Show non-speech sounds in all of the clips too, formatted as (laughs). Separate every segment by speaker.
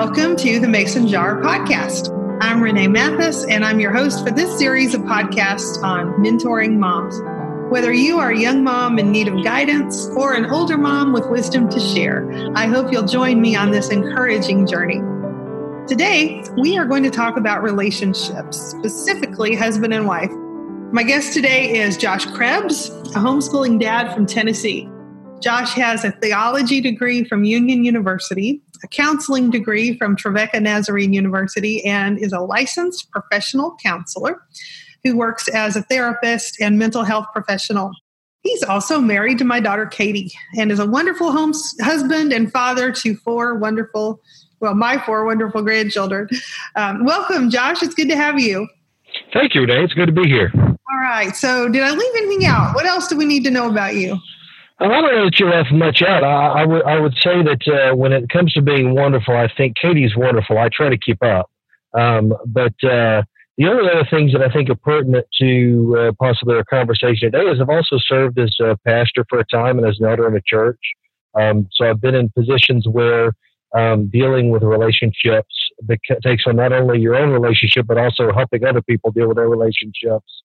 Speaker 1: welcome to the Mason Jar podcast. I'm Renee Mathis, and I'm your host for this series of podcasts on mentoring moms. Whether you are a young mom in need of guidance or an older mom with wisdom to share, I hope you'll join me on this encouraging journey. Today, we are going to talk about relationships, specifically husband and wife. My guest today is Josh Krebs, a homeschooling dad from Tennessee. Josh has a theology degree from Union University, a counseling degree from Trevecca Nazarene University, and is a licensed professional counselor who works as a therapist and mental health professional. He's also married to my daughter Katie and is a wonderful home husband and father to four wonderful, well, my four wonderful grandchildren. Um, welcome, Josh. It's good to have you.
Speaker 2: Thank you, Renee. It's good to be here.
Speaker 1: All right. So, did I leave anything out? What else do we need to know about you?
Speaker 2: I don't know that you left much out. I, I would I would say that uh, when it comes to being wonderful, I think Katie's wonderful. I try to keep up, um, but uh, the only other things that I think are pertinent to uh, possibly our conversation today is I've also served as a pastor for a time and as an elder in a church. Um, so I've been in positions where um, dealing with relationships takes on not only your own relationship but also helping other people deal with their relationships,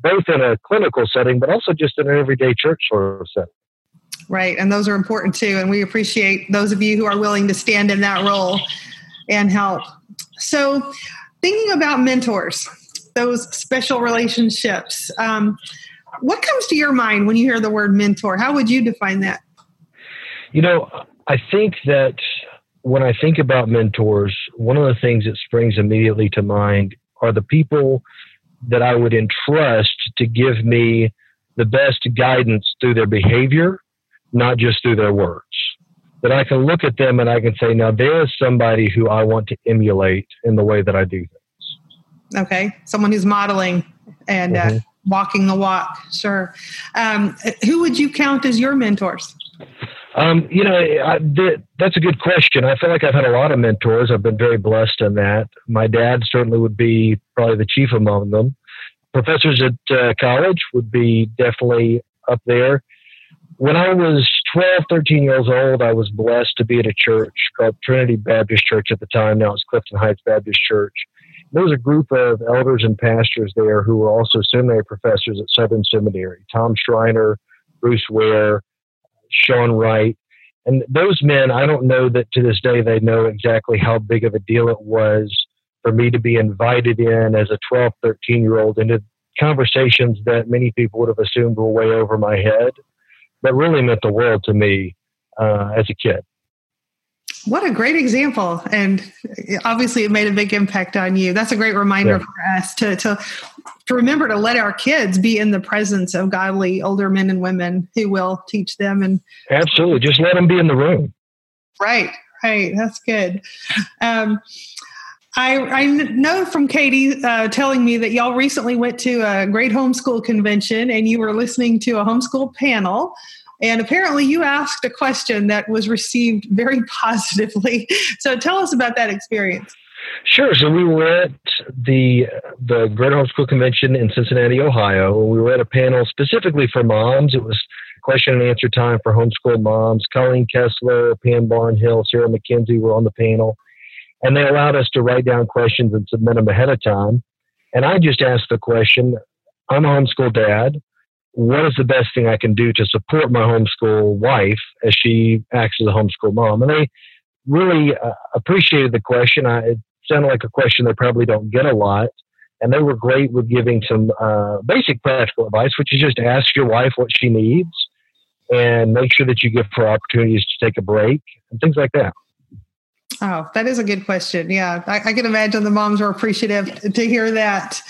Speaker 2: both in a clinical setting but also just in an everyday church sort of setting.
Speaker 1: Right. And those are important too. And we appreciate those of you who are willing to stand in that role and help. So, thinking about mentors, those special relationships, um, what comes to your mind when you hear the word mentor? How would you define that?
Speaker 2: You know, I think that when I think about mentors, one of the things that springs immediately to mind are the people that I would entrust to give me the best guidance through their behavior not just through their words. That I can look at them and I can say, now there is somebody who I want to emulate in the way that I do things.
Speaker 1: Okay, someone who's modeling and uh, mm-hmm. uh, walking the walk. Sure. Um, who would you count as your mentors?
Speaker 2: Um, you know, I, that's a good question. I feel like I've had a lot of mentors. I've been very blessed in that. My dad certainly would be probably the chief among them. Professors at uh, college would be definitely up there when I was 12, 13 years old, I was blessed to be at a church called Trinity Baptist Church at the time. Now it's Clifton Heights Baptist Church. There was a group of elders and pastors there who were also seminary professors at Southern Seminary Tom Schreiner, Bruce Ware, Shawn Wright. And those men, I don't know that to this day they know exactly how big of a deal it was for me to be invited in as a 12, 13 year old into conversations that many people would have assumed were way over my head that really meant the world to me uh, as a kid.
Speaker 1: What a great example. And obviously it made a big impact on you. That's a great reminder yeah. for us to, to, to remember to let our kids be in the presence of godly older men and women who will teach them and
Speaker 2: absolutely just let them be in the room.
Speaker 1: Right. Right. That's good. Um, I, I know from Katie uh, telling me that y'all recently went to a great homeschool convention and you were listening to a homeschool panel. And apparently, you asked a question that was received very (laughs) positively. So, tell us about that experience.
Speaker 2: Sure. So we were at the the Great Homeschool Convention in Cincinnati, Ohio. We were at a panel specifically for moms. It was question and answer time for homeschool moms. Colleen Kessler, Pam Barnhill, Sarah Mackenzie were on the panel and they allowed us to write down questions and submit them ahead of time. And I just asked the question I'm a homeschool dad. What is the best thing I can do to support my homeschool wife as she acts as a homeschool mom? And they really uh, appreciated the question. I, it sounded like a question they probably don't get a lot. And they were great with giving some uh, basic practical advice, which is just ask your wife what she needs and make sure that you give her opportunities to take a break and things like that.
Speaker 1: Oh, that is a good question. Yeah, I, I can imagine the moms are appreciative to hear that.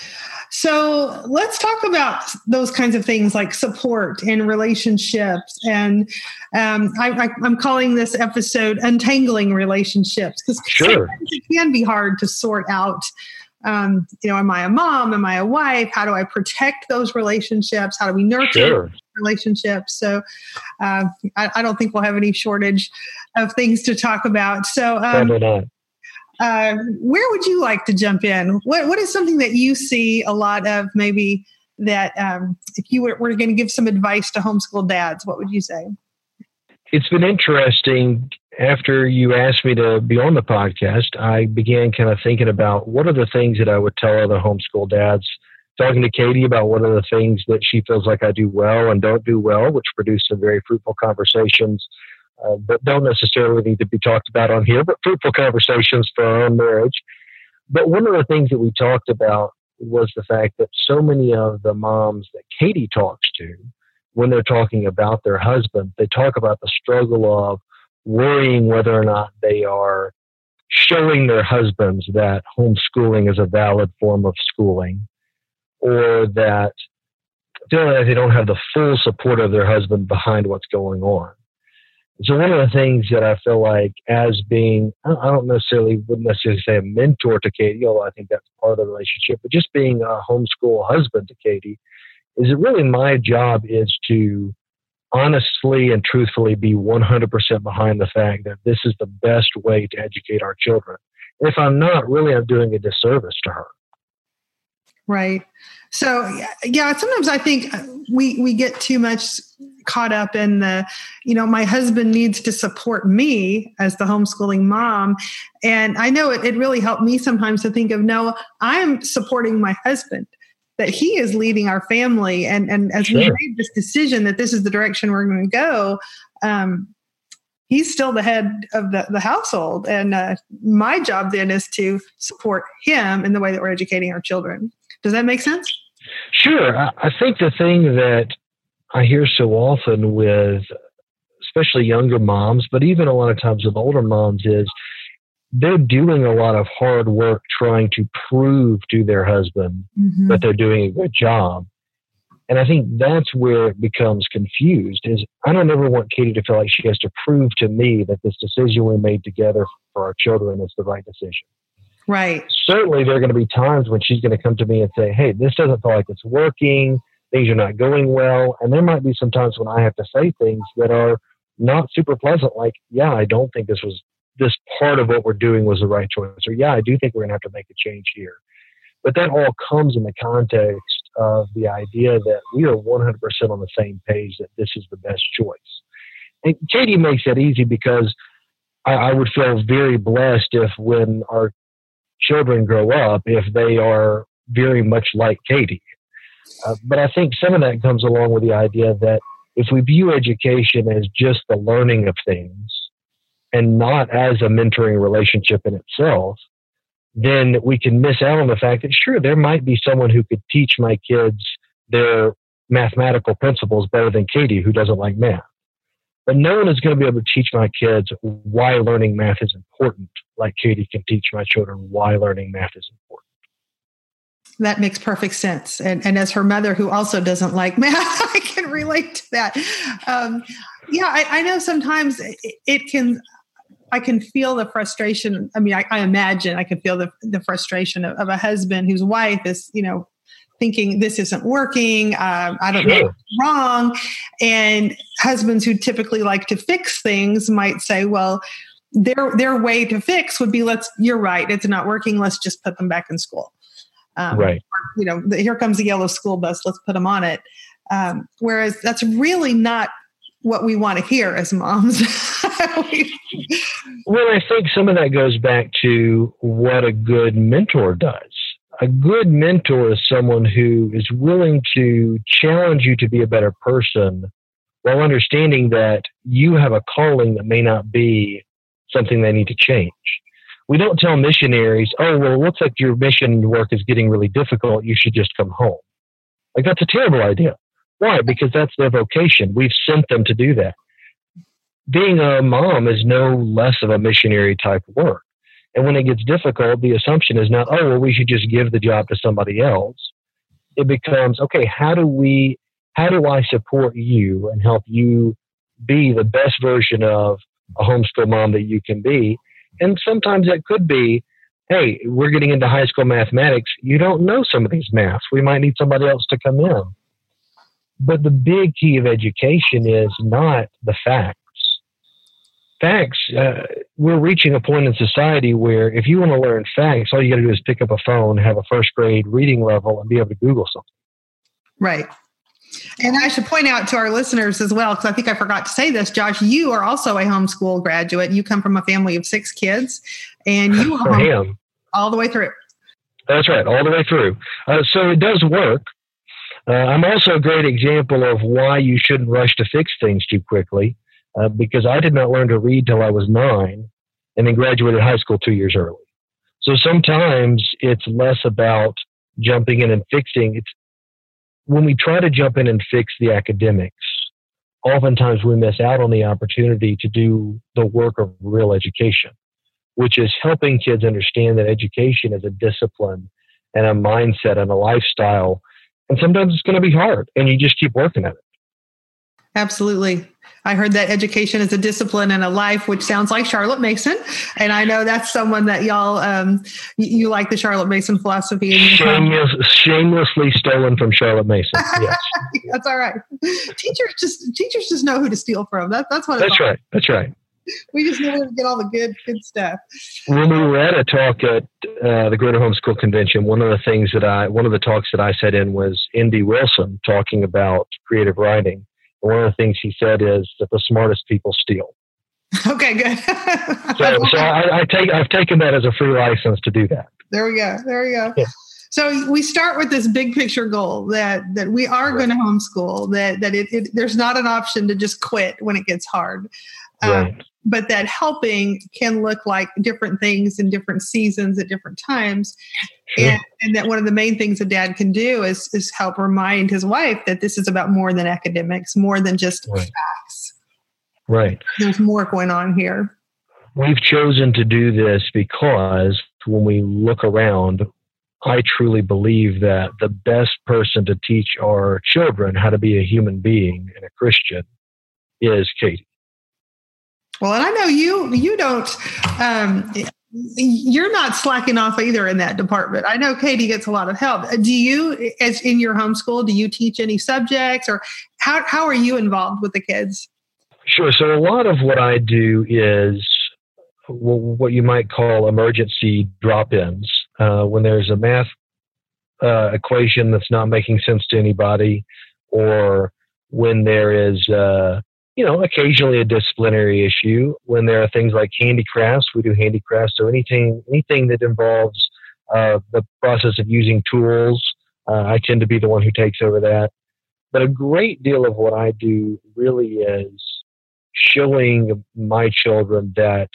Speaker 1: So let's talk about those kinds of things like support and relationships. And um, I, am calling this episode Untangling Relationships because
Speaker 2: sure.
Speaker 1: it can be hard to sort out. Um, you know, am I a mom? Am I a wife? How do I protect those relationships? How do we nurture sure relationships. So uh, I, I, don't think we'll have any shortage of things to talk about. So um, uh, where would you like to jump in? What What is something that you see a lot of maybe that um, if you were, were going to give some advice to homeschool dads, what would you say?
Speaker 2: It's been interesting after you asked me to be on the podcast, I began kind of thinking about what are the things that I would tell other homeschool dads. Talking to Katie about what are the things that she feels like I do well and don't do well, which produced some very fruitful conversations uh, that don't necessarily need to be talked about on here, but fruitful conversations for our own marriage. But one of the things that we talked about was the fact that so many of the moms that Katie talks to, when they're talking about their husband, they talk about the struggle of worrying whether or not they are showing their husbands that homeschooling is a valid form of schooling or that feeling like they don't have the full support of their husband behind what's going on. So one of the things that I feel like as being, I don't necessarily wouldn't necessarily say a mentor to Katie, although I think that's part of the relationship, but just being a homeschool husband to Katie, is it really my job is to honestly and truthfully be 100% behind the fact that this is the best way to educate our children. If I'm not, really, I'm doing a disservice to her.
Speaker 1: Right. So yeah, sometimes I think we we get too much caught up in the, you know, my husband needs to support me as the homeschooling mom. And I know it, it really helped me sometimes to think of no, I'm supporting my husband that he is leading our family and and as sure. we made this decision that this is the direction we're going to go um, he's still the head of the, the household and uh, my job then is to support him in the way that we're educating our children does that make sense
Speaker 2: sure i, think the thing that i hear so often with especially younger moms but even a lot of times with older moms is they're doing a lot of hard work trying to prove to their husband mm-hmm. that they're doing a good job. And I think that's where it becomes confused is I don't ever want Katie to feel like she has to prove to me that this decision we made together for our children is the right decision.
Speaker 1: Right.
Speaker 2: Certainly there are going to be times when she's going to come to me and say, Hey, this doesn't feel like it's working, things are not going well. And there might be some times when I have to say things that are not super pleasant, like, yeah, I don't think this was this part of what we're doing was the right choice. Or, yeah, I do think we're going to have to make a change here. But that all comes in the context of the idea that we are 100% on the same page that this is the best choice. And Katie makes that easy because I, I would feel very blessed if when our children grow up, if they are very much like Katie. Uh, but I think some of that comes along with the idea that if we view education as just the learning of things, and not as a mentoring relationship in itself, then we can miss out on the fact that sure, there might be someone who could teach my kids their mathematical principles better than Katie, who doesn't like math. But no one is going to be able to teach my kids why learning math is important, like Katie can teach my children why learning math is important.
Speaker 1: That makes perfect sense. And, and as her mother, who also doesn't like (laughs) math, I can relate to that. Um, yeah, I, I, know sometimes it, it can I can feel the frustration. I mean, I, I imagine I can feel the, the frustration of, of, a husband whose wife is, you know, thinking this isn't working. Uh, I don't sure. know what's wrong. And husbands who typically like to fix things might say, well, their their way to fix would be let's you're right it's not working let's just put them back in school
Speaker 2: um, right
Speaker 1: you know the, here comes the yellow school bus let's put them on it um, whereas that's really not what we want to hear as moms. (laughs)
Speaker 2: well, I think some of that goes back to what a good mentor does. A good mentor is someone who is willing to challenge you to be a better person while understanding that you have a calling that may not be something they need to change. We don't tell missionaries, oh, well, it looks like your mission work is getting really difficult. You should just come home. Like, that's a terrible idea. Why? Because that's their vocation. We've sent them to do that. Being a mom is no less of a missionary type work. And when it gets difficult, the assumption is not, oh, well, we should just give the job to somebody else. It becomes, okay, how do we, how do I support you and help you be the best version of a homeschool mom that you can be? And sometimes that could be, hey, we're getting into high school mathematics. You don't know some of these maths. We might need somebody else to come in. But the big key of education is not the facts. Facts, uh, we're reaching a point in society where if you want to learn facts, all you got to do is pick up a phone, have a first grade reading level, and be able to Google something.
Speaker 1: Right. And I should point out to our listeners as well, because I think I forgot to say this, Josh, you are also a homeschool graduate. You come from a family of six kids, and you (laughs)
Speaker 2: are
Speaker 1: all the way through.
Speaker 2: That's right, all the way through. Uh, so it does work. Uh, I'm also a great example of why you shouldn't rush to fix things too quickly, uh, because I did not learn to read till I was nine, and then graduated high school two years early. So sometimes it's less about jumping in and fixing. It's when we try to jump in and fix the academics, oftentimes we miss out on the opportunity to do the work of real education, which is helping kids understand that education is a discipline and a mindset and a lifestyle. And sometimes it's going to be hard, and you just keep working at it.
Speaker 1: Absolutely. I heard that education is a discipline and a life, which sounds like Charlotte Mason. And I know that's someone that y'all, um, you like the Charlotte Mason philosophy.
Speaker 2: Shameless, shamelessly stolen from Charlotte Mason. Yes. (laughs)
Speaker 1: that's all right. Teachers just, teachers just know who to steal from. That, that's what
Speaker 2: That's right. That's right. (laughs)
Speaker 1: We just know where to get all the good, good stuff.
Speaker 2: When we were at a talk at uh, the Greater Homeschool Convention, one of the things that I, one of the talks that I sat in was N.D. Wilson talking about creative writing one of the things he said is that the smartest people steal.
Speaker 1: Okay, good. (laughs)
Speaker 2: so, so I, I, take I've taken that as a free license to do that.
Speaker 1: There we go. There we go. Yeah. So we start with this big picture goal that that we are right. going to homeschool. That that it, it, there's not an option to just quit when it gets hard. Um, but that helping can look like different things in different seasons at different times. Sure. And, and, that one of the main things a dad can do is, is help remind his wife that this is about more than academics, more than just right. facts.
Speaker 2: Right.
Speaker 1: There's more going on here.
Speaker 2: We've chosen to do this because when we look around, I truly believe that the best person to teach our children how to be a human being and a Christian is Katie.
Speaker 1: Well, and I know you you don't um, you're not slacking off either in that department. I know Katie gets a lot of help. Do you, as in your homeschool, do you teach any subjects or how, how are you involved with the kids?
Speaker 2: Sure. So a lot of what I do is what you might call emergency drop-ins. Uh, when there's a math uh, equation that's not making sense to anybody, or when there is uh, you know, occasionally a disciplinary issue. When there are things like handicrafts, we do handicrafts. So anything, anything that involves uh, the process of using tools, uh, I tend to be the one who takes over that. But a great deal of what I do really is showing my children that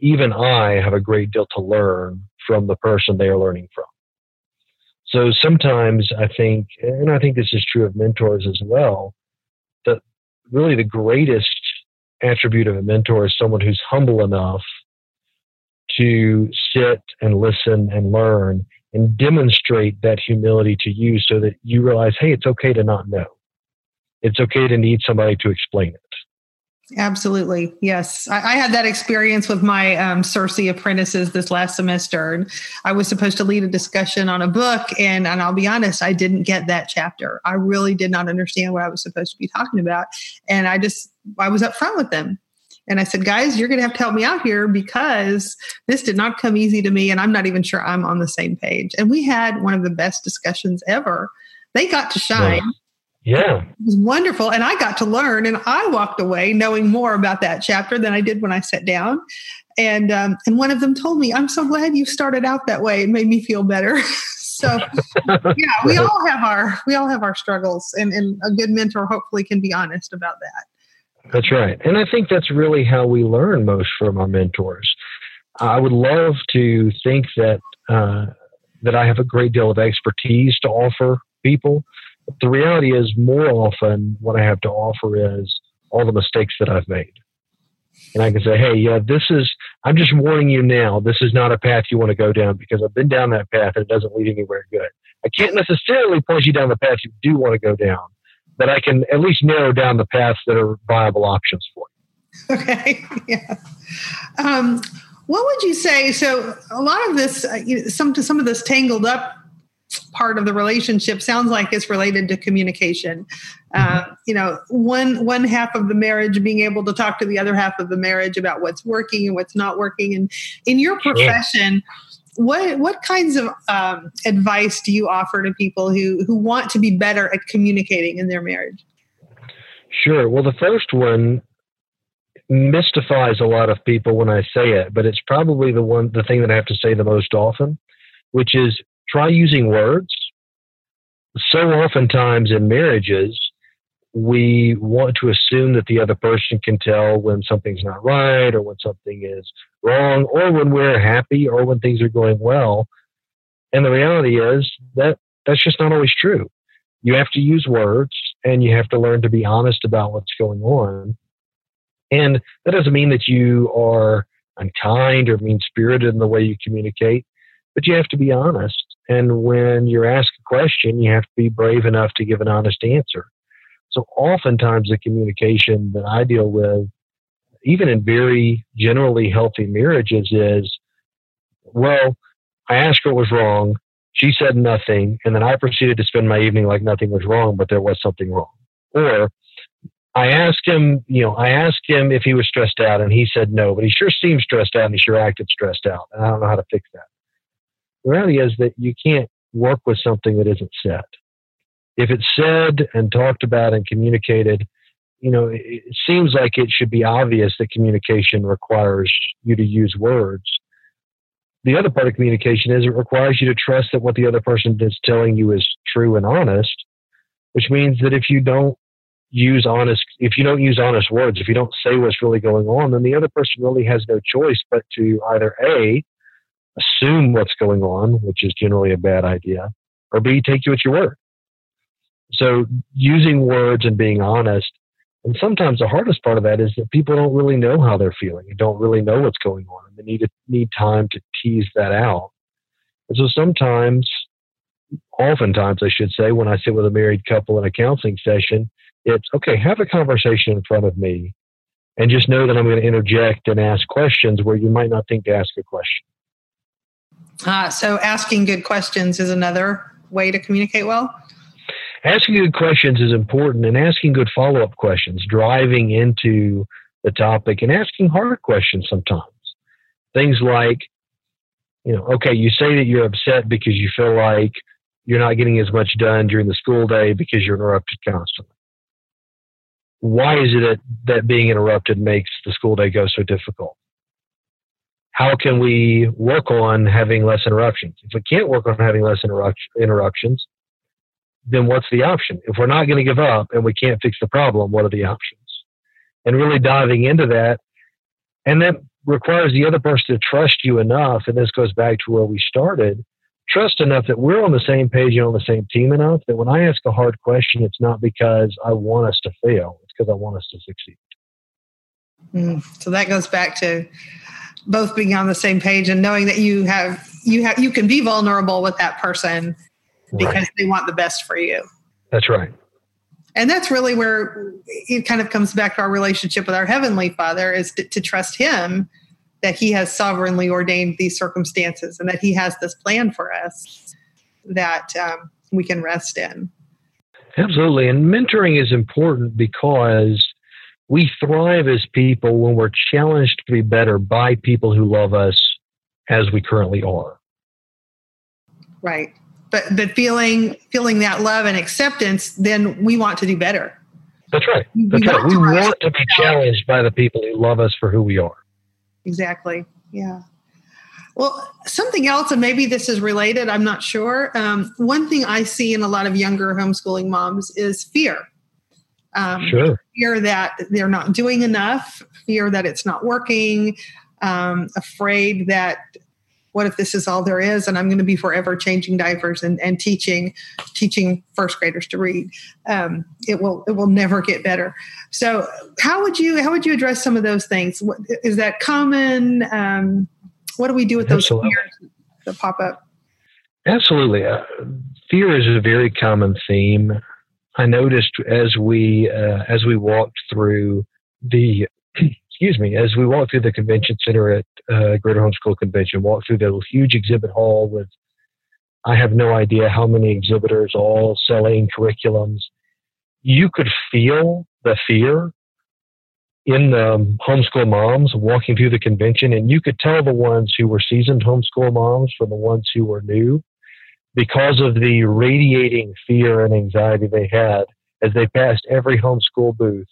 Speaker 2: even I have a great deal to learn from the person they are learning from. So sometimes I think, and I think this is true of mentors as well, really the greatest attribute of a mentor is someone who's humble enough to sit and listen and learn and demonstrate that humility to you so that you realize, hey, it's okay to not know. It's okay to need somebody to explain it.
Speaker 1: Absolutely. Yes. I, I, had that experience with my um, CiRCE apprentices this last semester. And I was supposed to lead a discussion on a book. And, and I'll be honest, I didn't get that chapter. I really did not understand what I was supposed to be talking about. And I just, I was upfront with them. And I said, guys, you're going to have to help me out here because this did not come easy to me. And I'm not even sure I'm on the same page. And we had one of the best discussions ever. They got to shine. Yeah.
Speaker 2: It
Speaker 1: was wonderful. And I got to learn and I walked away knowing more about that chapter than I did when I sat down. And um, and one of them told me, I'm so glad you started out that way. It made me feel better. (laughs) so yeah, we all have our we all have our struggles and, and a good mentor hopefully can be honest about that.
Speaker 2: That's right. And I think that's really how we learn most from our mentors. I would love to think that uh, that I have a great deal of expertise to offer people the reality is, more often, what I have to offer is all the mistakes that I've made. And I can say, hey, yeah, this is, I'm just warning you now, this is not a path you want to go down because I've been down that path and it doesn't lead anywhere good. I can't necessarily point you down the path you do want to go down, but I can at least narrow down the paths that are viable options for
Speaker 1: you. Okay. (laughs) Yeah. Um, what would you say? So a lot of this, uh, some some of this tangled up part of the relationship sounds like it's related to communication. Uh, mm-hmm. you know, one one half of the marriage being able to talk to the other half of the marriage about what's working and what's not working. And in your profession, what what kinds of um, advice do you offer to people who who want to be better at communicating in their marriage?
Speaker 2: Sure. Well, the first one mystifies a lot of people when I say it, but it's probably the one the thing that I have to say the most often, which is try using words. So oftentimes in marriages, we want to assume that the other person can tell when something's not right or when something is wrong or when we're happy or when things are going well. And the reality is that that's just not always true. You have to use words and you have to learn to be honest about what's going on. And that doesn't mean that you are unkind or mean spirited in the way you communicate, but you have to be honest. And when you're asked a question, you have to be brave enough to give an honest answer. So oftentimes the communication that I deal with, even in very generally healthy marriages, is, well, I asked her what was wrong. She said nothing. And then I proceeded to spend my evening like nothing was wrong, but there was something wrong. Or I asked him, you know, I asked him if he was stressed out and he said no, but he sure seemed stressed out and he sure acted stressed out. And I don't know how to fix that. The reality is that you can't work with something that isn't said if it's said and talked about and communicated, you know, it, it seems like it should be obvious that communication requires you to use words. The other part of communication is it requires you to trust that what the other person is telling you is true and honest, which means that if you don't use honest if you don't use honest words if you don't say what's really going on then the other person really has no choice but to either a assume what's going on which is generally a bad idea or b take you at your word so using words and being honest. And sometimes the hardest part of that is that people don't really know how they're feeling and don't really know what's going on. And they need need time to tease that out. And so sometimes, oftentimes I should say, when I sit with a married couple in a counseling session, it's okay, have a conversation in front of me and just know that I'm going to interject and ask questions where you might not think to ask a question.
Speaker 1: Ah, so asking good questions is another way to communicate well?
Speaker 2: asking good questions is important and asking good follow up questions, driving into the topic and asking hard questions sometimes. Things like, you know, okay, you say that you're upset because you feel like you're not getting as much done during the school day because you're interrupted constantly. Why is it that, that being interrupted makes the school day go so difficult? How can we work on having less interruptions? If we can't work on having less interrupt- interruptions, then what's the option? If we're not going to give up and we can't fix the problem, what are the options? And really diving into that. And that requires the other person to trust you enough. And this goes back to where we started trust enough that we're on the same page and on the same team enough that when I ask a hard question, it's not because I want us to fail, it's because I want us to succeed.
Speaker 1: Mm, so that goes back to both being on the same page and knowing that you have you have you can be vulnerable with that person because right. they want the best for you.
Speaker 2: That's right.
Speaker 1: And that's really where it kind of comes back to our relationship with our Heavenly Father is to, to trust Him that He has sovereignly ordained these circumstances and that He has this plan for us that um, we can rest in.
Speaker 2: Absolutely. And mentoring is important because we thrive as people when we're challenged to be better by people who love us as we currently are.
Speaker 1: Right but but feeling feeling that love and acceptance, then we want to do better.
Speaker 2: That's right. That's we right. Want we want to be challenged by the people who love us for who we are.
Speaker 1: Exactly. Yeah. Well, something else, and maybe this is related, I'm not sure. Um, one thing I see in a lot of younger homeschooling moms is fear.
Speaker 2: Um, sure.
Speaker 1: Fear that they're not doing enough, fear that it's not working, um, afraid that what if this is all there is and i'm going to be forever changing diapers and, and teaching teaching first graders to read um, it will it will never get better so how would you how would you address some of those things what, is that common um, what do we do with those Absolutely. fears that pop up
Speaker 2: Absolutely. Uh, fear is a very common theme. I noticed as we uh, as we walked through the (clears throat) excuse me, as we walked through the convention center at uh, Greater Homeschool Convention, walked through the huge exhibit hall with, I have no idea how many exhibitors all selling curriculums. You could feel the fear, in the homeschool moms walking through the convention, and you could tell the ones who were seasoned homeschool moms from the ones who were new because of the radiating fear and anxiety they had as they passed every homeschool booth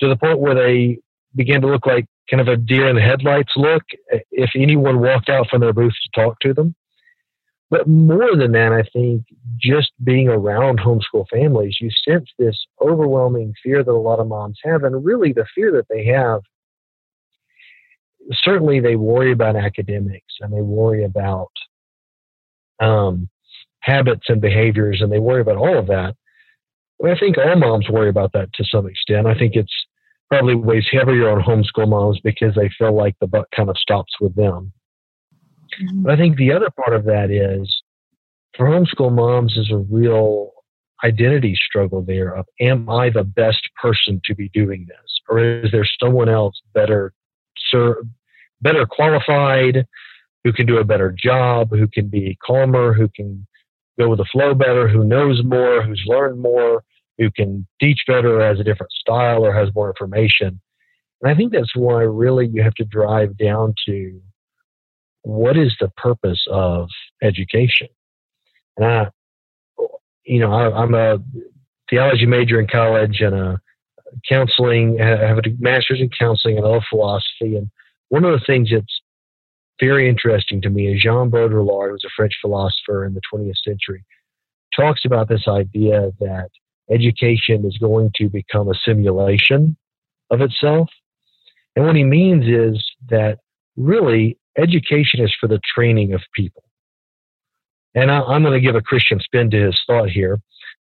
Speaker 2: to the point where they began to look like kind of a deer in the headlights look if anyone walked out from their booth to talk to them. But more than that, I think just being around homeschool families, you sense this overwhelming fear that a lot of moms have. And really, the fear that they have certainly they worry about academics and they worry about um, habits and behaviors and they worry about all of that. I think all moms worry about that to some extent. I think it's probably weighs heavier on homeschool moms because they feel like the buck kind of stops with them. Mm-hmm. But I think the other part of that is for homeschool moms is a real identity struggle there of am I the best person to be doing this? Or is there someone else better sir, better qualified, who can do a better job, who can be calmer, who can go with the flow better, who knows more, who's learned more, who can teach better, has a different style, or has more information. And I think that's why really you have to drive down to what is the purpose of education. And I, you know, I, I'm a theology major in college and a counseling. I have a master's in counseling and a philosophy. And one of the things that's very interesting to me is Jean Baudrillard, who was a French philosopher in the 20th century, talks about this idea that education is going to become a simulation of itself. And what he means is that really education is for the training of people. And I, am going to give a Christian spin to his thought here,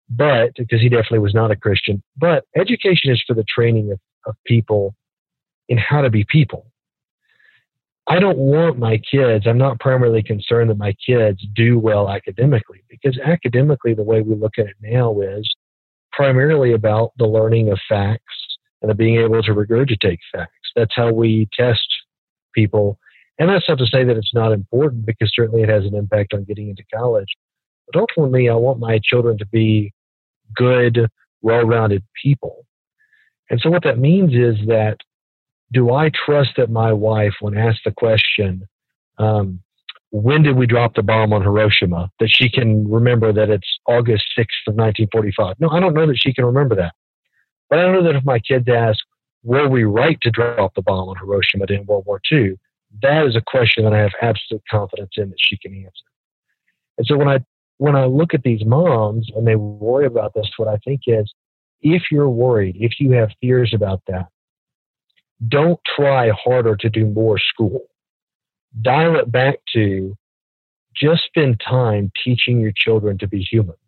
Speaker 2: but because he definitely was not a Christian, but education is for the training of, of people in how to be people. I don't want my kids, I'm not primarily concerned that my kids do well academically because academically, the way we look at it now is primarily about the learning of facts and the being able to regurgitate facts. That's how we test people. And that's not to say that it's not important because certainly it has an impact on getting into college. But ultimately, I want my children to be good, well rounded people. And so what that means is that do I trust that my wife, when asked the question, um, when did we drop the bomb on Hiroshima, that she can remember that it's August 6th of 1945? No, I don't know that she can remember that. But I know that if my kids ask, were we right to drop the bomb on Hiroshima in World War II? That is a question that I have absolute confidence in that she can answer. And so when I when I look at these moms and they worry about this, what I think is if you're worried, if you have fears about that, don't try harder to do more school. Dial it back to just spend time teaching your children to be humans.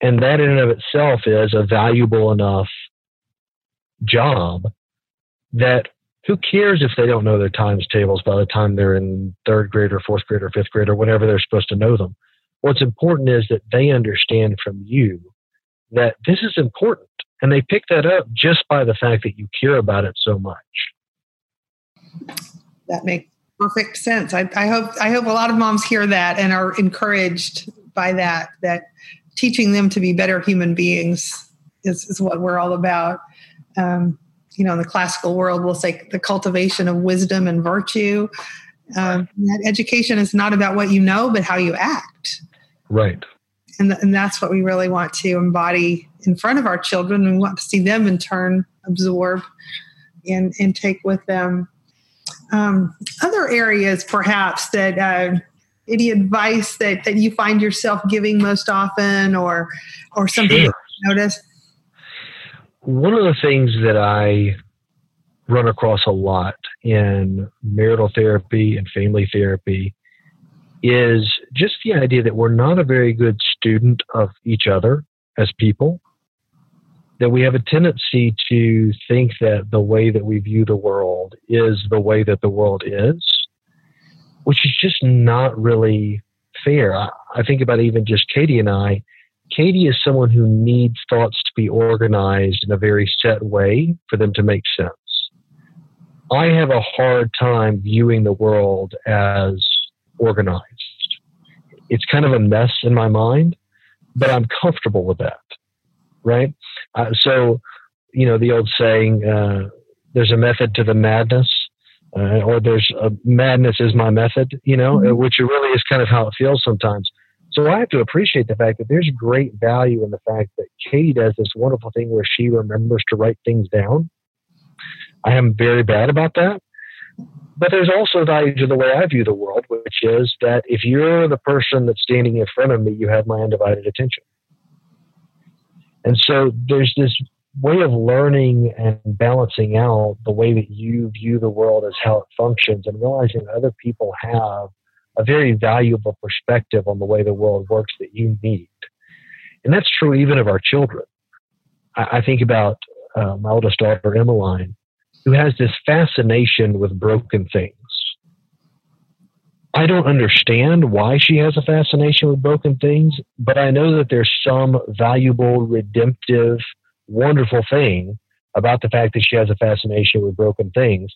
Speaker 2: And that in and of itself is a valuable enough job that who cares if they don't know their times tables by the time they're in third grade or fourth grade or fifth grade or whenever they're supposed to know them. What's important is that they understand from you that this is important and they pick that up just by the fact that you care about it so much.
Speaker 1: That makes perfect sense. I, I hope I hope a lot of moms hear that and are encouraged by that. That teaching them to be better human beings is, is what we're all about. Um, you know, in the classical world, we'll say the cultivation of wisdom and virtue. Um, that education is not about what you know, but how you act.
Speaker 2: Right.
Speaker 1: And, th- and that's what we really want to embody in front of our children and want to see them in turn absorb and, and take with them. Um, other areas, perhaps, that uh, any advice that, that you find yourself giving most often or, or something sure. you notice?
Speaker 2: One of the things that I run across a lot in marital therapy and family therapy is just the idea that we're not a very good student of each other as people that we have a tendency to think that the way that we view the world is the way that the world is, which is just not really fair. I, I think about even just Katie and I. Katie is someone who needs thoughts to be organized in a very set way for them to make sense. I have a hard time viewing the world as organized. It's kind of a mess in my mind, but I'm comfortable with that right? Uh, so you know, the old saying, uh, there's a method to the madness, uh, or there's a madness is my method, you know, mm-hmm. which really is kind of how it feels sometimes. So I have to appreciate the fact that there's great value in the fact that Katie does this wonderful thing where she remembers to write things down. I am very bad about that. But there's also value to the way I view the world, which is that if you're the person that's standing in front of me, you have my undivided attention. And so there's this way of learning and balancing out the way that you view the world as how it functions and realizing that other people have a very valuable perspective on the way the world works that you need. And that's true even of our children. I, I think about uh, my oldest daughter, Emmeline, who has this fascination with broken things. I don't understand why she has a fascination with broken things, but I know that there's some valuable, redemptive, wonderful thing about the fact that she has a fascination with broken things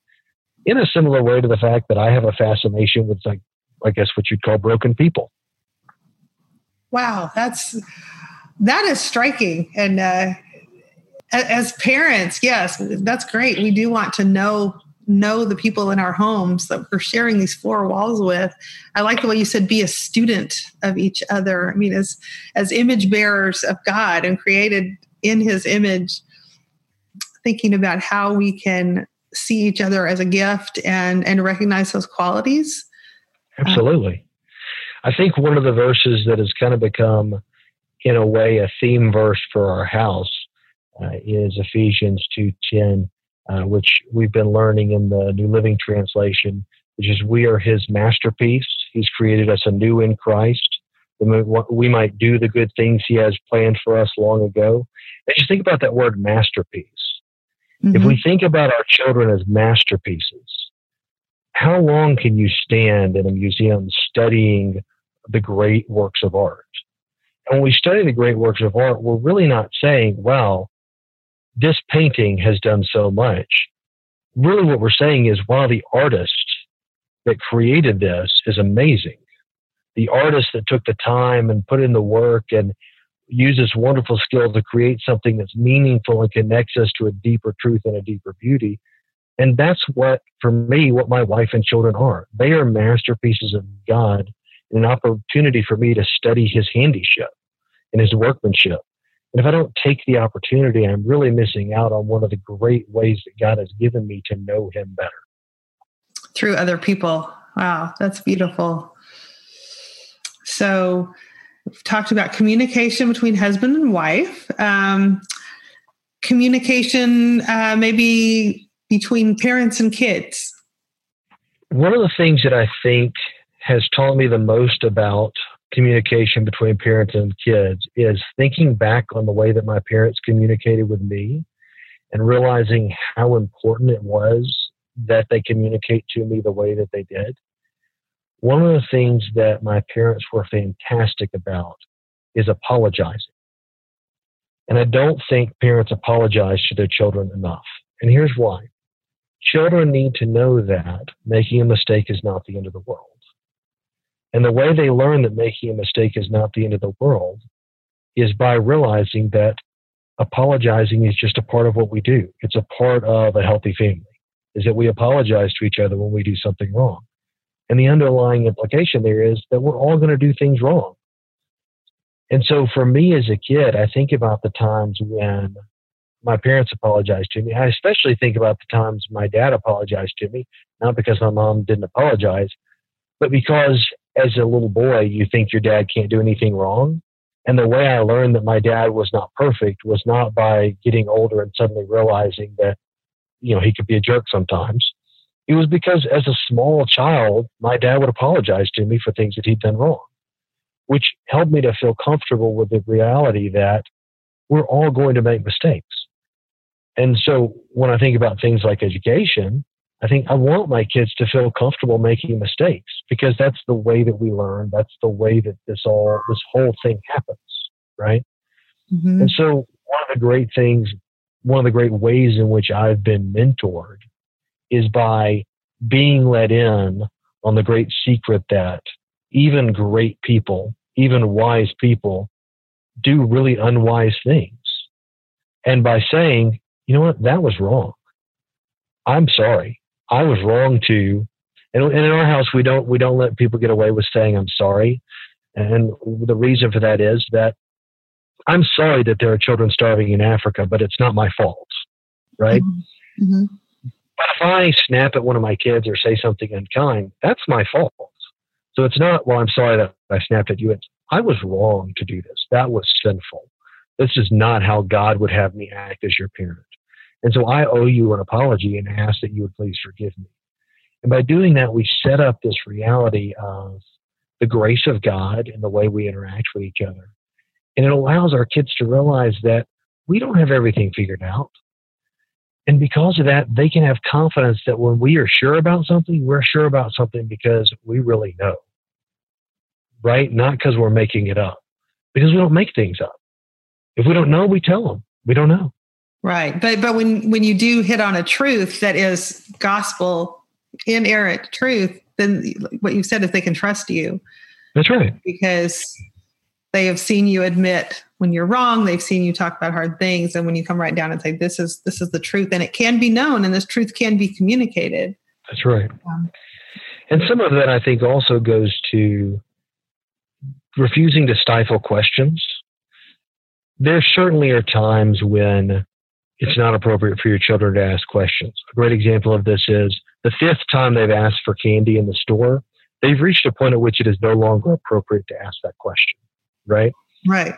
Speaker 2: in a similar way to the fact that I have a fascination with like I guess what you'd call broken people.
Speaker 1: Wow, that's that is striking. And uh, as parents, yes, that's great. We do want to know know the people in our homes that we're sharing these four walls with. I like the way you said be a student of each other. I mean, as as image bearers of God and created in his image, thinking about how we can see each other as a gift and and recognize those qualities
Speaker 2: Absolutely. I think one of the verses that has kind of become, in a way, a theme verse for our house uh, is Ephesians 2.10, uh, which we've been learning in the New Living Translation, which is we are his masterpiece. He's created us anew in Christ. We might do the good things he has planned for us long ago. And just think about that word masterpiece. Mm-hmm. If we mm-hmm. think about our children as masterpieces, how long can you stand in a museum studying the great works of art? And when we study the great works of art, we're really not saying, well, this painting has done so much. Really, what we're saying is, wow, the artist that created this is amazing. The artist that took the time and put in the work and used this wonderful skill to create something that's meaningful and connects us to a deeper truth and a deeper beauty and that's what, for me, what my wife and children are. They are masterpieces of God, an opportunity for me to study His handicraft and His workmanship. And if I don't take the opportunity, I'm really missing out on one of the great ways that God has given me to know Him better.
Speaker 1: Through other people. Wow, that's beautiful. So, we've talked about communication between husband and wife. Um, communication, uh, maybe between parents and kids?
Speaker 2: One of the things that I think has taught me the most about communication between parents and kids is thinking back on the way that my parents communicated with me and realizing how important it was that they communicate to me the way that they did. One of the things that my parents were fantastic about is apologizing. And I don't think parents apologize to their children enough. And here's why. Children need to know that making a mistake is not the end of the world. And the way they learn that making a mistake is not the end of the world is by realizing that apologizing is just a part of what we do. It's a part of a healthy family, is that we apologize to each other when we do something wrong. And the underlying implication there is that we're all going to do things wrong. And so for me as a kid, I think about the times when my parents apologized to me. I especially think about the times my dad apologized to me, not because my mom didn't apologize, but because as a little boy, you think your dad can't do anything wrong. And the way I learned that my dad was not perfect was not by getting older and suddenly realizing that, you know, he could be a jerk sometimes. It was because as a small child, my dad would apologize to me for things that he'd done wrong, which helped me to feel comfortable with the reality that we're all going to make mistakes. And so when I think about things like education, I think I want my kids to feel comfortable making mistakes because that's the way that we learn. That's the way that this all, this whole thing happens, right? Mm-hmm. And so one of the great things, one of the great ways in which I've been mentored is by being let in on the great secret that even great people, even wise people, do really unwise things. And by saying, you know what? That was wrong. I'm sorry. I was wrong too. and, and in our house, we don't, we don't let people get away with saying I'm sorry. And the reason for that is that I'm sorry that there are children starving in Africa, but it's not my fault. Right. Mm-hmm. mm-hmm. But if I snap at one of my kids or say something unkind, that's my fault. So it's not, well, I'm sorry that I snapped at you. It's, I was wrong to do this. That was sinful. This is not how God would have me act as your parent. And so I owe you an apology and ask that you would please forgive me. And by doing that, we set up this reality of the grace of God and the way we interact with each other. And it allows our kids to realize that we don't have everything figured out. And because of that, they can have confidence that when we are sure about something, we're sure about something because we really know. Right? Not because we're making it up. Because we don't make things up. If we don't know, we tell them. We don't know.
Speaker 1: Right. But but when when you do hit on a truth that is gospel inerrant truth, then what you've said is they can trust you.
Speaker 2: That's right.
Speaker 1: Because they have seen you admit when you're wrong they've seen you talk about hard things and when you come right down and say this is this is the truth and it can be known and this truth can be communicated
Speaker 2: that's right um, and some of that i think also goes to refusing to stifle questions there certainly are times when it's not appropriate for your children to ask questions a great example of this is the fifth time they've asked for candy in the store they've reached a point at which it is no longer appropriate to ask that question right
Speaker 1: right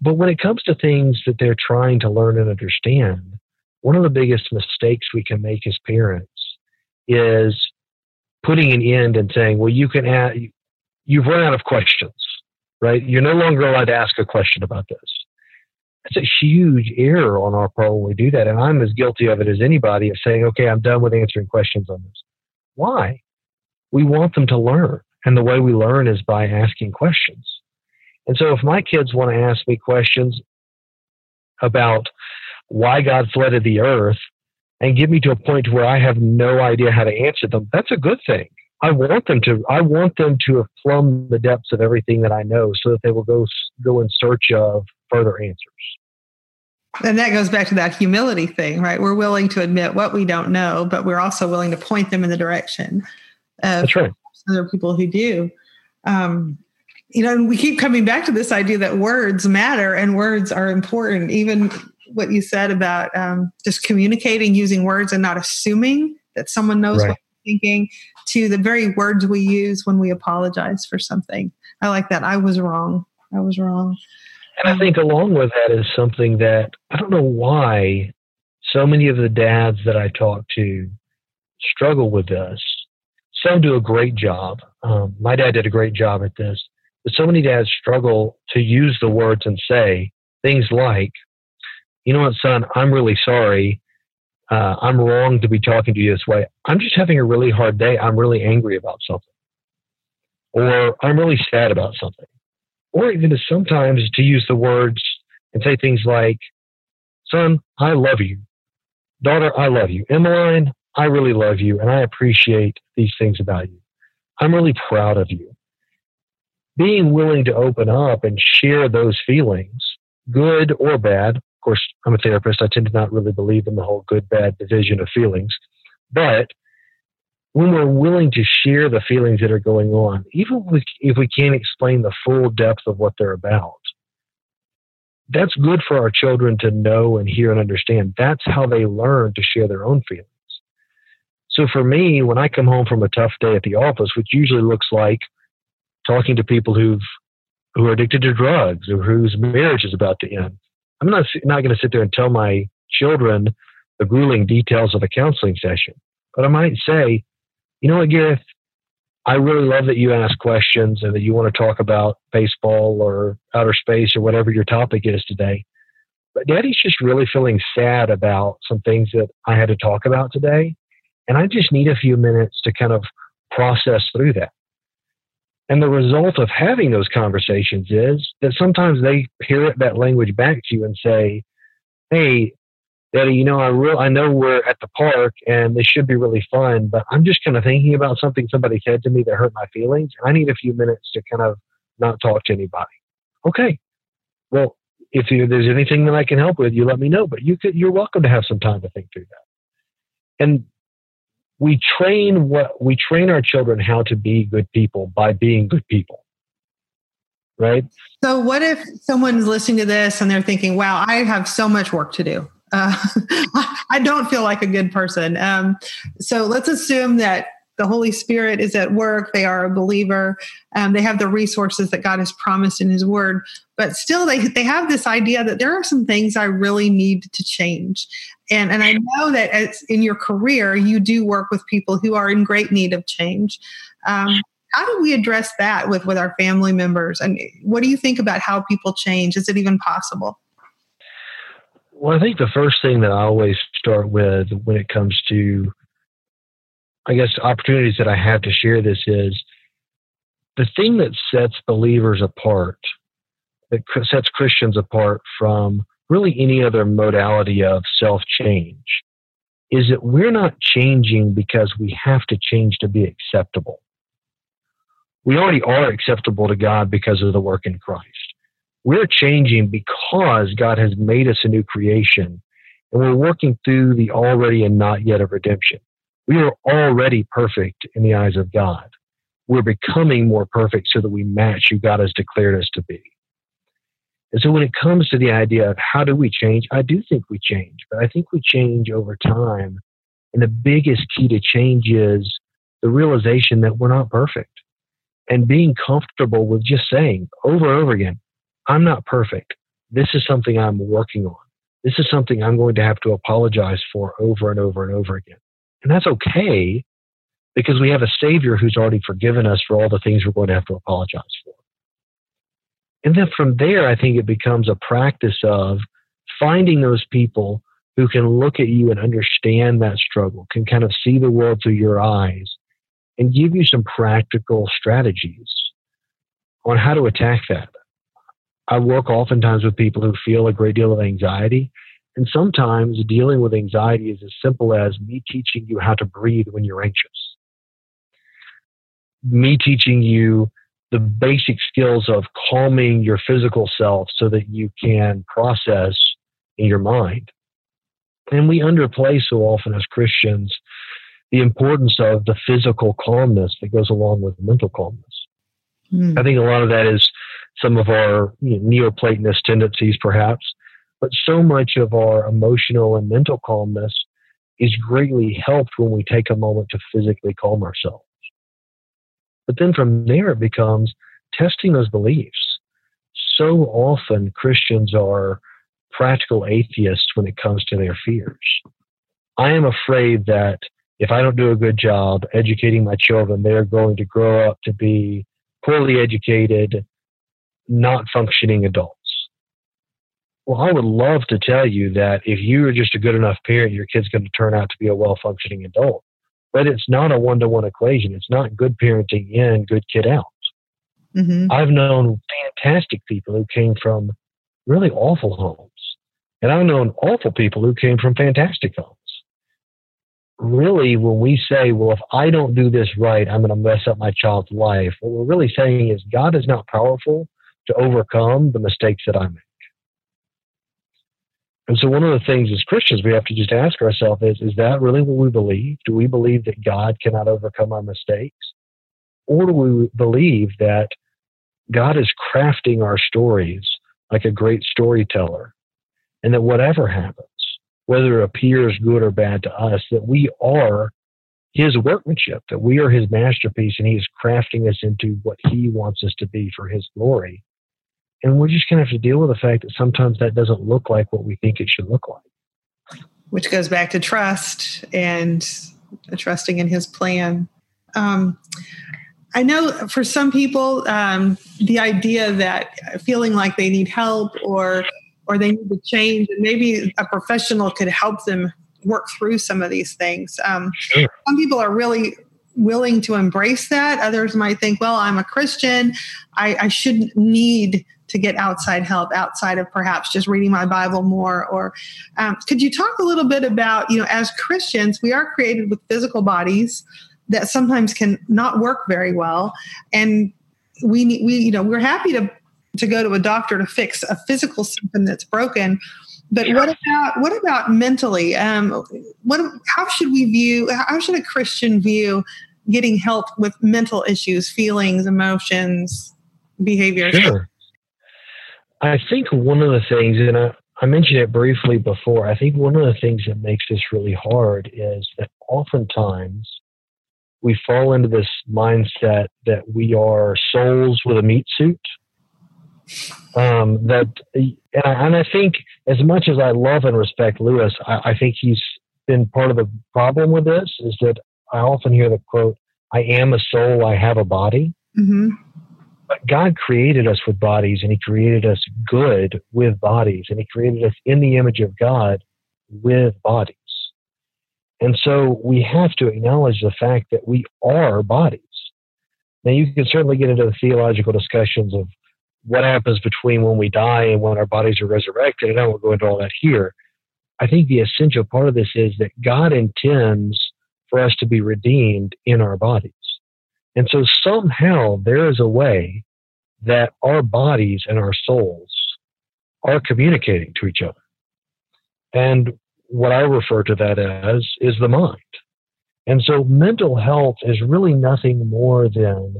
Speaker 2: but when it comes to things that they're trying to learn and understand, one of the biggest mistakes we can make as parents is putting an end and saying, well, you can add, you've run out of questions, right? You're no longer allowed to ask a question about this. That's a huge error on our part when we do that. And I'm as guilty of it as anybody of saying, okay, I'm done with answering questions on this. Why? We want them to learn. And the way we learn is by asking questions. And so if my kids want to ask me questions about why God flooded the earth and get me to a point where I have no idea how to answer them, that's a good thing. I want them to I want them to have plumbed the depths of everything that I know so that they will go go in search of further answers.
Speaker 1: And that goes back to that humility thing, right? We're willing to admit what we don't know, but we're also willing to point them in the direction of
Speaker 2: That's right.
Speaker 1: other people who do. Um, you know, we keep coming back to this idea that words matter and words are important. Even what you said about um, just communicating using words and not assuming that someone knows right. what you're thinking, to the very words we use when we apologize for something. I like that. I was wrong. I was wrong.
Speaker 2: And I think along with that is something that I don't know why so many of the dads that I talk to struggle with this. Some do a great job. Um, my dad did a great job at this. But so many dads struggle to use the words and say things like, you know what, son, I'm really sorry. Uh, I'm wrong to be talking to you this way. I'm just having a really hard day. I'm really angry about something. Or I'm really sad about something. Or even sometimes to use the words and say things like, son, I love you. Daughter, I love you. Emmeline, I really love you and I appreciate these things about you. I'm really proud of you being willing to open up and share those feelings, good or bad. Of course, I'm a therapist. I tend to not really believe in the whole good bad division of feelings. But when we're willing to share the feelings that are going on, even if we, can't explain the full depth of what they're about, that's good for our children to know and hear and understand. That's how they learn to share their own feelings. So for me, when I come home from a tough day at the office, which usually looks like talking to people who've who are addicted to drugs or whose marriage is about to end. I'm not not going to sit there and tell my children the grueling details of a counseling session, but I might say, you know what, Gareth, I really love that you ask questions and that you want to talk about baseball or outer space or whatever your topic is today. But Daddy's just really feeling sad about some things that I had to talk about today, and I just need a few minutes to kind of process through that. And the result of having those conversations is that sometimes they parrot that language back to you and say, Hey, Daddy, you know, I real I know we're at the park and this should be really fun, but I'm just kind of thinking about something somebody said to me that hurt my feelings. I need a few minutes to kind of not talk to anybody. Okay. Well, if there's anything that I can help with, you let me know. But you could, you're welcome to have some time to think through that. And we train what we train our children how to be good people by being good people. Right.
Speaker 1: So, what if someone's listening to this and they're thinking, "Wow, I have so much work to do. Uh, (laughs) I don't feel like a good person." Um, so, let's assume that the Holy Spirit is at work. They are a believer. Um, they have the resources that God has promised in His Word. But still, they, they have this idea that there are some things I really need to change. And, and I know that as in your career, you do work with people who are in great need of change. Um, how do we address that with, with our family members? And what do you think about how people change? Is it even possible?
Speaker 2: Well, I think the first thing that I always start with when it comes to I guess, opportunities that I have to share this is the thing that sets believers apart, that sets Christians apart from really any other modality of self change, is that we're not changing because we have to change to be acceptable. We already are acceptable to God because of the work in Christ. We're changing because God has made us a new creation and we're working through the already and not yet of redemption. We are already perfect in the eyes of God. We're becoming more perfect so that we match who God has declared us to be. And so when it comes to the idea of how do we change, I do think we change, but I think we change over time. And the biggest key to change is the realization that we're not perfect and being comfortable with just saying over and over again, I'm not perfect. This is something I'm working on. This is something I'm going to have to apologize for over and over and over again. And that's okay because we have a Savior who's already forgiven us for all the things we're going to have to apologize for. And then from there, I think it becomes a practice of finding those people who can look at you and understand that struggle, can kind of see the world through your eyes, and give you some practical strategies on how to attack that. I work oftentimes with people who feel a great deal of anxiety and sometimes dealing with anxiety is as simple as me teaching you how to breathe when you're anxious. Me teaching you the basic skills of calming your physical self so that you can process in your mind. And we underplay so often as Christians the importance of the physical calmness that goes along with mental calmness. Mm. I think a lot of that is some of our you know, Neoplatonist tendencies, perhaps, but so much of our emotional and mental calmness is greatly helped when we take a moment to physically calm ourselves. But then from there, it becomes testing those beliefs. So often, Christians are practical atheists when it comes to their fears. I am afraid that if I don't do a good job educating my children, they're going to grow up to be poorly educated, not functioning adults. Well, I would love to tell you that if you are just a good enough parent, your kid's going to turn out to be a well functioning adult. But it's not a one to one equation. It's not good parenting in, good kid out. Mm-hmm. I've known fantastic people who came from really awful homes. And I've known awful people who came from fantastic homes. Really, when we say, well, if I don't do this right, I'm going to mess up my child's life, what we're really saying is God is not powerful to overcome the mistakes that I make. And so, one of the things as Christians we have to just ask ourselves is is that really what we believe? Do we believe that God cannot overcome our mistakes? Or do we believe that God is crafting our stories like a great storyteller and that whatever happens, whether it appears good or bad to us, that we are his workmanship, that we are his masterpiece and he is crafting us into what he wants us to be for his glory and we're just going to have to deal with the fact that sometimes that doesn't look like what we think it should look like.
Speaker 1: Which goes back to trust and trusting in his plan. Um, I know for some people, um, the idea that feeling like they need help or or they need to change, and maybe a professional could help them work through some of these things. Um, sure. Some people are really willing to embrace that. Others might think, well, I'm a Christian. I, I shouldn't need to get outside help outside of perhaps just reading my bible more or um, could you talk a little bit about you know as christians we are created with physical bodies that sometimes can not work very well and we need, we you know we're happy to to go to a doctor to fix a physical symptom that's broken. But what about what about mentally? Um, what how should we view? How should a Christian view getting help with mental issues, feelings, emotions, behaviors?
Speaker 2: Sure. I think one of the things, and I, I mentioned it briefly before, I think one of the things that makes this really hard is that oftentimes we fall into this mindset that we are souls with a meat suit. Um, that, and I, and I, think as much as I love and respect Lewis, I, I think he's been part of the problem with this is that I often hear the quote, I am a soul, I have a body. Mm-hmm. But God created us with bodies and He created us good with bodies and He created us in the image of God with bodies. And so we have to acknowledge the fact that we are bodies. Now, you can certainly get into the theological discussions of what happens between when we die and when our bodies are resurrected, and I won't go into all that here. I think the essential part of this is that God intends for us to be redeemed in our bodies. And so somehow there is a way that our bodies and our souls are communicating to each other. And what I refer to that as is the mind. And so mental health is really nothing more than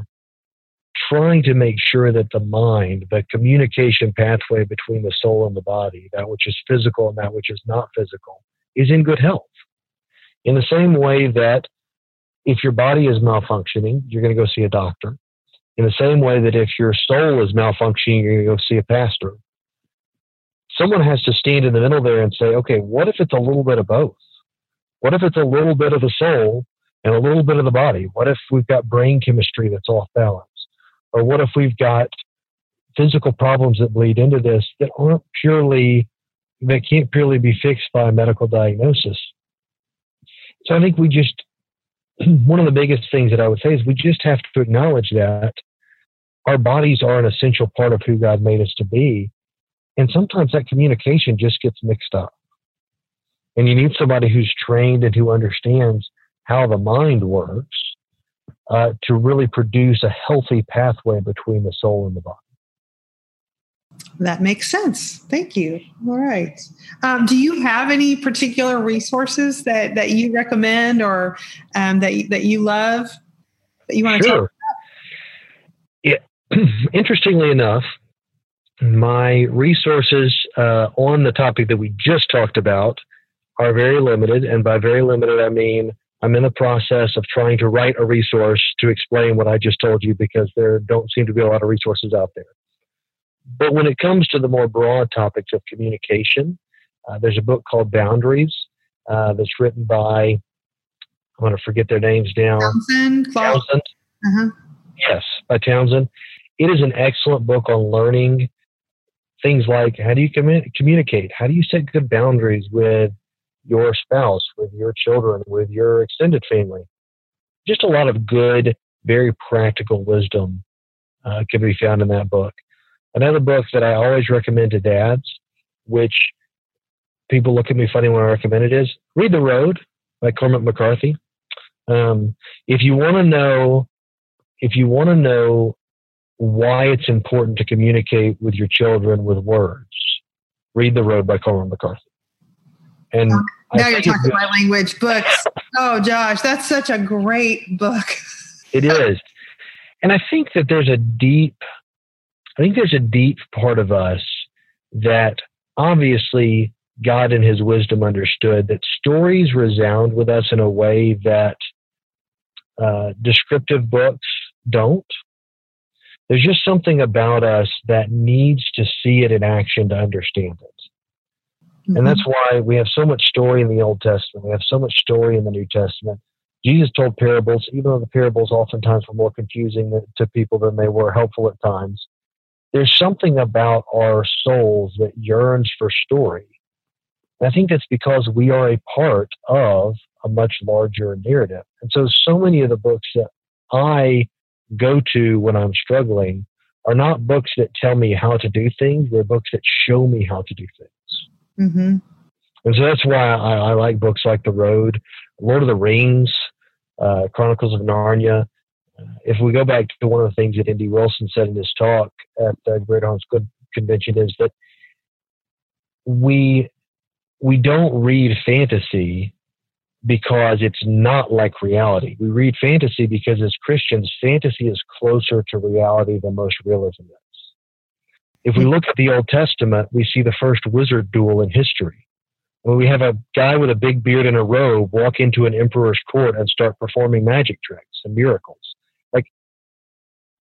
Speaker 2: trying to make sure that the mind, the communication pathway between the soul and the body, that which is physical and that which is not physical, is in good health. In the same way that if your body is malfunctioning, you're going to go see a doctor. In the same way that if your soul is malfunctioning, you're going to go see a pastor someone has to stand in the middle there and say, okay, what if it's a little bit of both? What if it's a little bit of the soul and a little bit of the body? What if we've got brain chemistry that's off balance? Or what if we've got physical problems that bleed into this that aren't purely, that can't purely be fixed by a medical diagnosis? So I think we just, (clears throat) one of the biggest things that I would say is we just have to acknowledge that our bodies are an essential part of who God made us to be and sometimes that communication just gets mixed up. And you need somebody who's trained and who understands how the mind works uh, to really produce a healthy pathway between the soul and the body.
Speaker 1: That makes sense. Thank you. All right. Um, do you have any particular resources that, that you recommend or um, that, that you love that you want to sure.
Speaker 2: Yeah. (clears throat) Interestingly enough, my resources uh, on the topic that we just talked about are very limited. And by very limited, I mean I'm in the process of trying to write a resource to explain what I just told you because there don't seem to be a lot of resources out there. But when it comes to the more broad topics of communication, uh, there's a book called Boundaries uh, that's written by, I'm going to forget their names now.
Speaker 1: Townsend.
Speaker 2: Townsend. Uh-huh. Yes, by Townsend. It is an excellent book on learning things like how do you commun- communicate? How do you set good boundaries with your spouse, with your children, with your extended family? Just a lot of good, very practical wisdom uh, can be found in that book. Another book that I always recommend to dads, which people look at me funny when I recommend it, is Read the Road by Cormac McCarthy. Um, if you want to know, if you want to know why it's important to communicate with your children with words. Read The Road by Cormac McCarthy.
Speaker 1: And now you're talking my language. Books. Oh, Josh, that's such a great book. (laughs)
Speaker 2: it is. And I think that there's a deep, I think there's a deep part of us that obviously God in his wisdom understood that stories resound with us in a way that uh, descriptive books don't there's just something about us that needs to see it in action to understand it. Mm-hmm. And that's why we have so much story in the Old Testament. We have so much story in the New Testament. Jesus told parables, even though the parables oftentimes were more confusing to people than they were helpful at times. There's something about our souls that yearns for story. And I think that's because we are a part of a much larger narrative. And so, so many of the books that I go to when I'm struggling are not books that tell me how to do things. They're books that show me how to do things. Mm-hmm. And so that's why I, I, like books like The Road, Lord of the Rings, uh, Chronicles of Narnia, if we go back to one of the things that N.D. Wilson said in his talk at the Great Homeschool Convention is that we we don't read fantasy because it's not like reality. We read fantasy because as Christians, fantasy is closer to reality than most realism is. If we look at the Old Testament, we see the first wizard duel in history. When we have a guy with a big beard and a robe walk into an emperor's court and start performing magic tricks and miracles.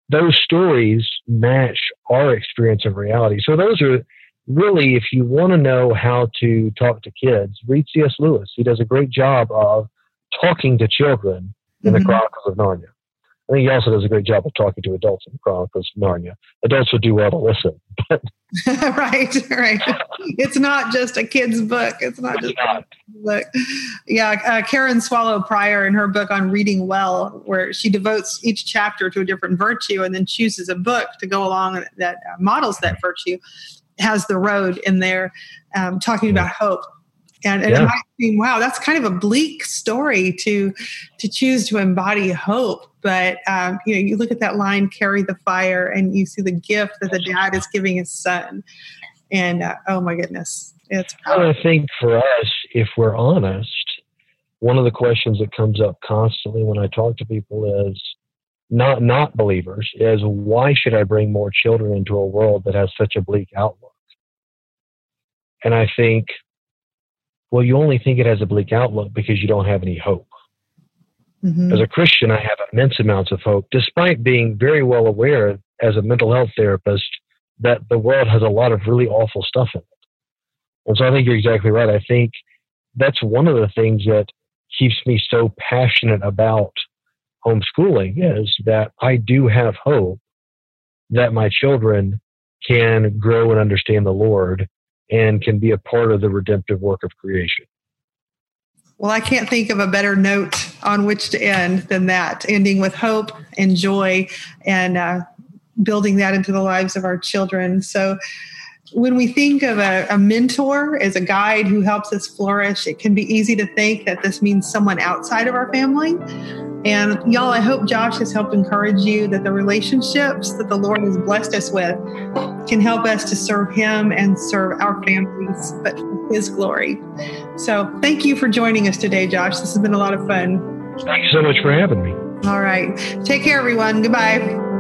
Speaker 2: Those stories match our experience of reality. So those are really, if you want to know how to talk to kids, read C.S. Lewis. He does a great job of talking to children in mm-hmm. the Chronicles of Narnia. I think he also does a great job of talking to adults in the Chronicles of Narnia. Adults would do well to listen. But (laughs)
Speaker 1: right, right. It's not just a kid's book. It's not just not. a book. Yeah, uh, Karen Swallow Prior in her book on reading well, where she devotes each chapter to a different virtue and then chooses a book to go along that uh, models that virtue has the road in there um, talking about hope and, and yeah. it might seem wow that's kind of a bleak story to to choose to embody hope but um, you know you look at that line carry the fire and you see the gift that the dad is giving his son and uh, oh my goodness it's
Speaker 2: i think for us if we're honest one of the questions that comes up constantly when i talk to people is not not believers is why should I bring more children into a world that has such a bleak outlook? And I think, well, you only think it has a bleak outlook because you don't have any hope. Mm-hmm. As a Christian, I have immense amounts of hope, despite being very well aware as a mental health therapist that the world has a lot of really awful stuff in it. And so I think you're exactly right. I think that's one of the things that keeps me so passionate about homeschooling is that I do have hope that my children can grow and understand the Lord and can be a part of the redemptive work of creation.
Speaker 1: Well, I can't think of a better note on which to end than that, ending with hope and joy and uh, building that into the lives of our children. So, when we think of a, a, mentor as a guide who helps us flourish, it can be easy to think that this means someone outside of our family. And y'all, I hope Josh has helped encourage you that the relationships that the Lord has blessed us with can help us to serve Him and serve our families, but His glory. So thank you for joining us today, Josh. This has been a lot of fun.
Speaker 2: Thank you so much for having me.
Speaker 1: All right. Take care, everyone. Goodbye.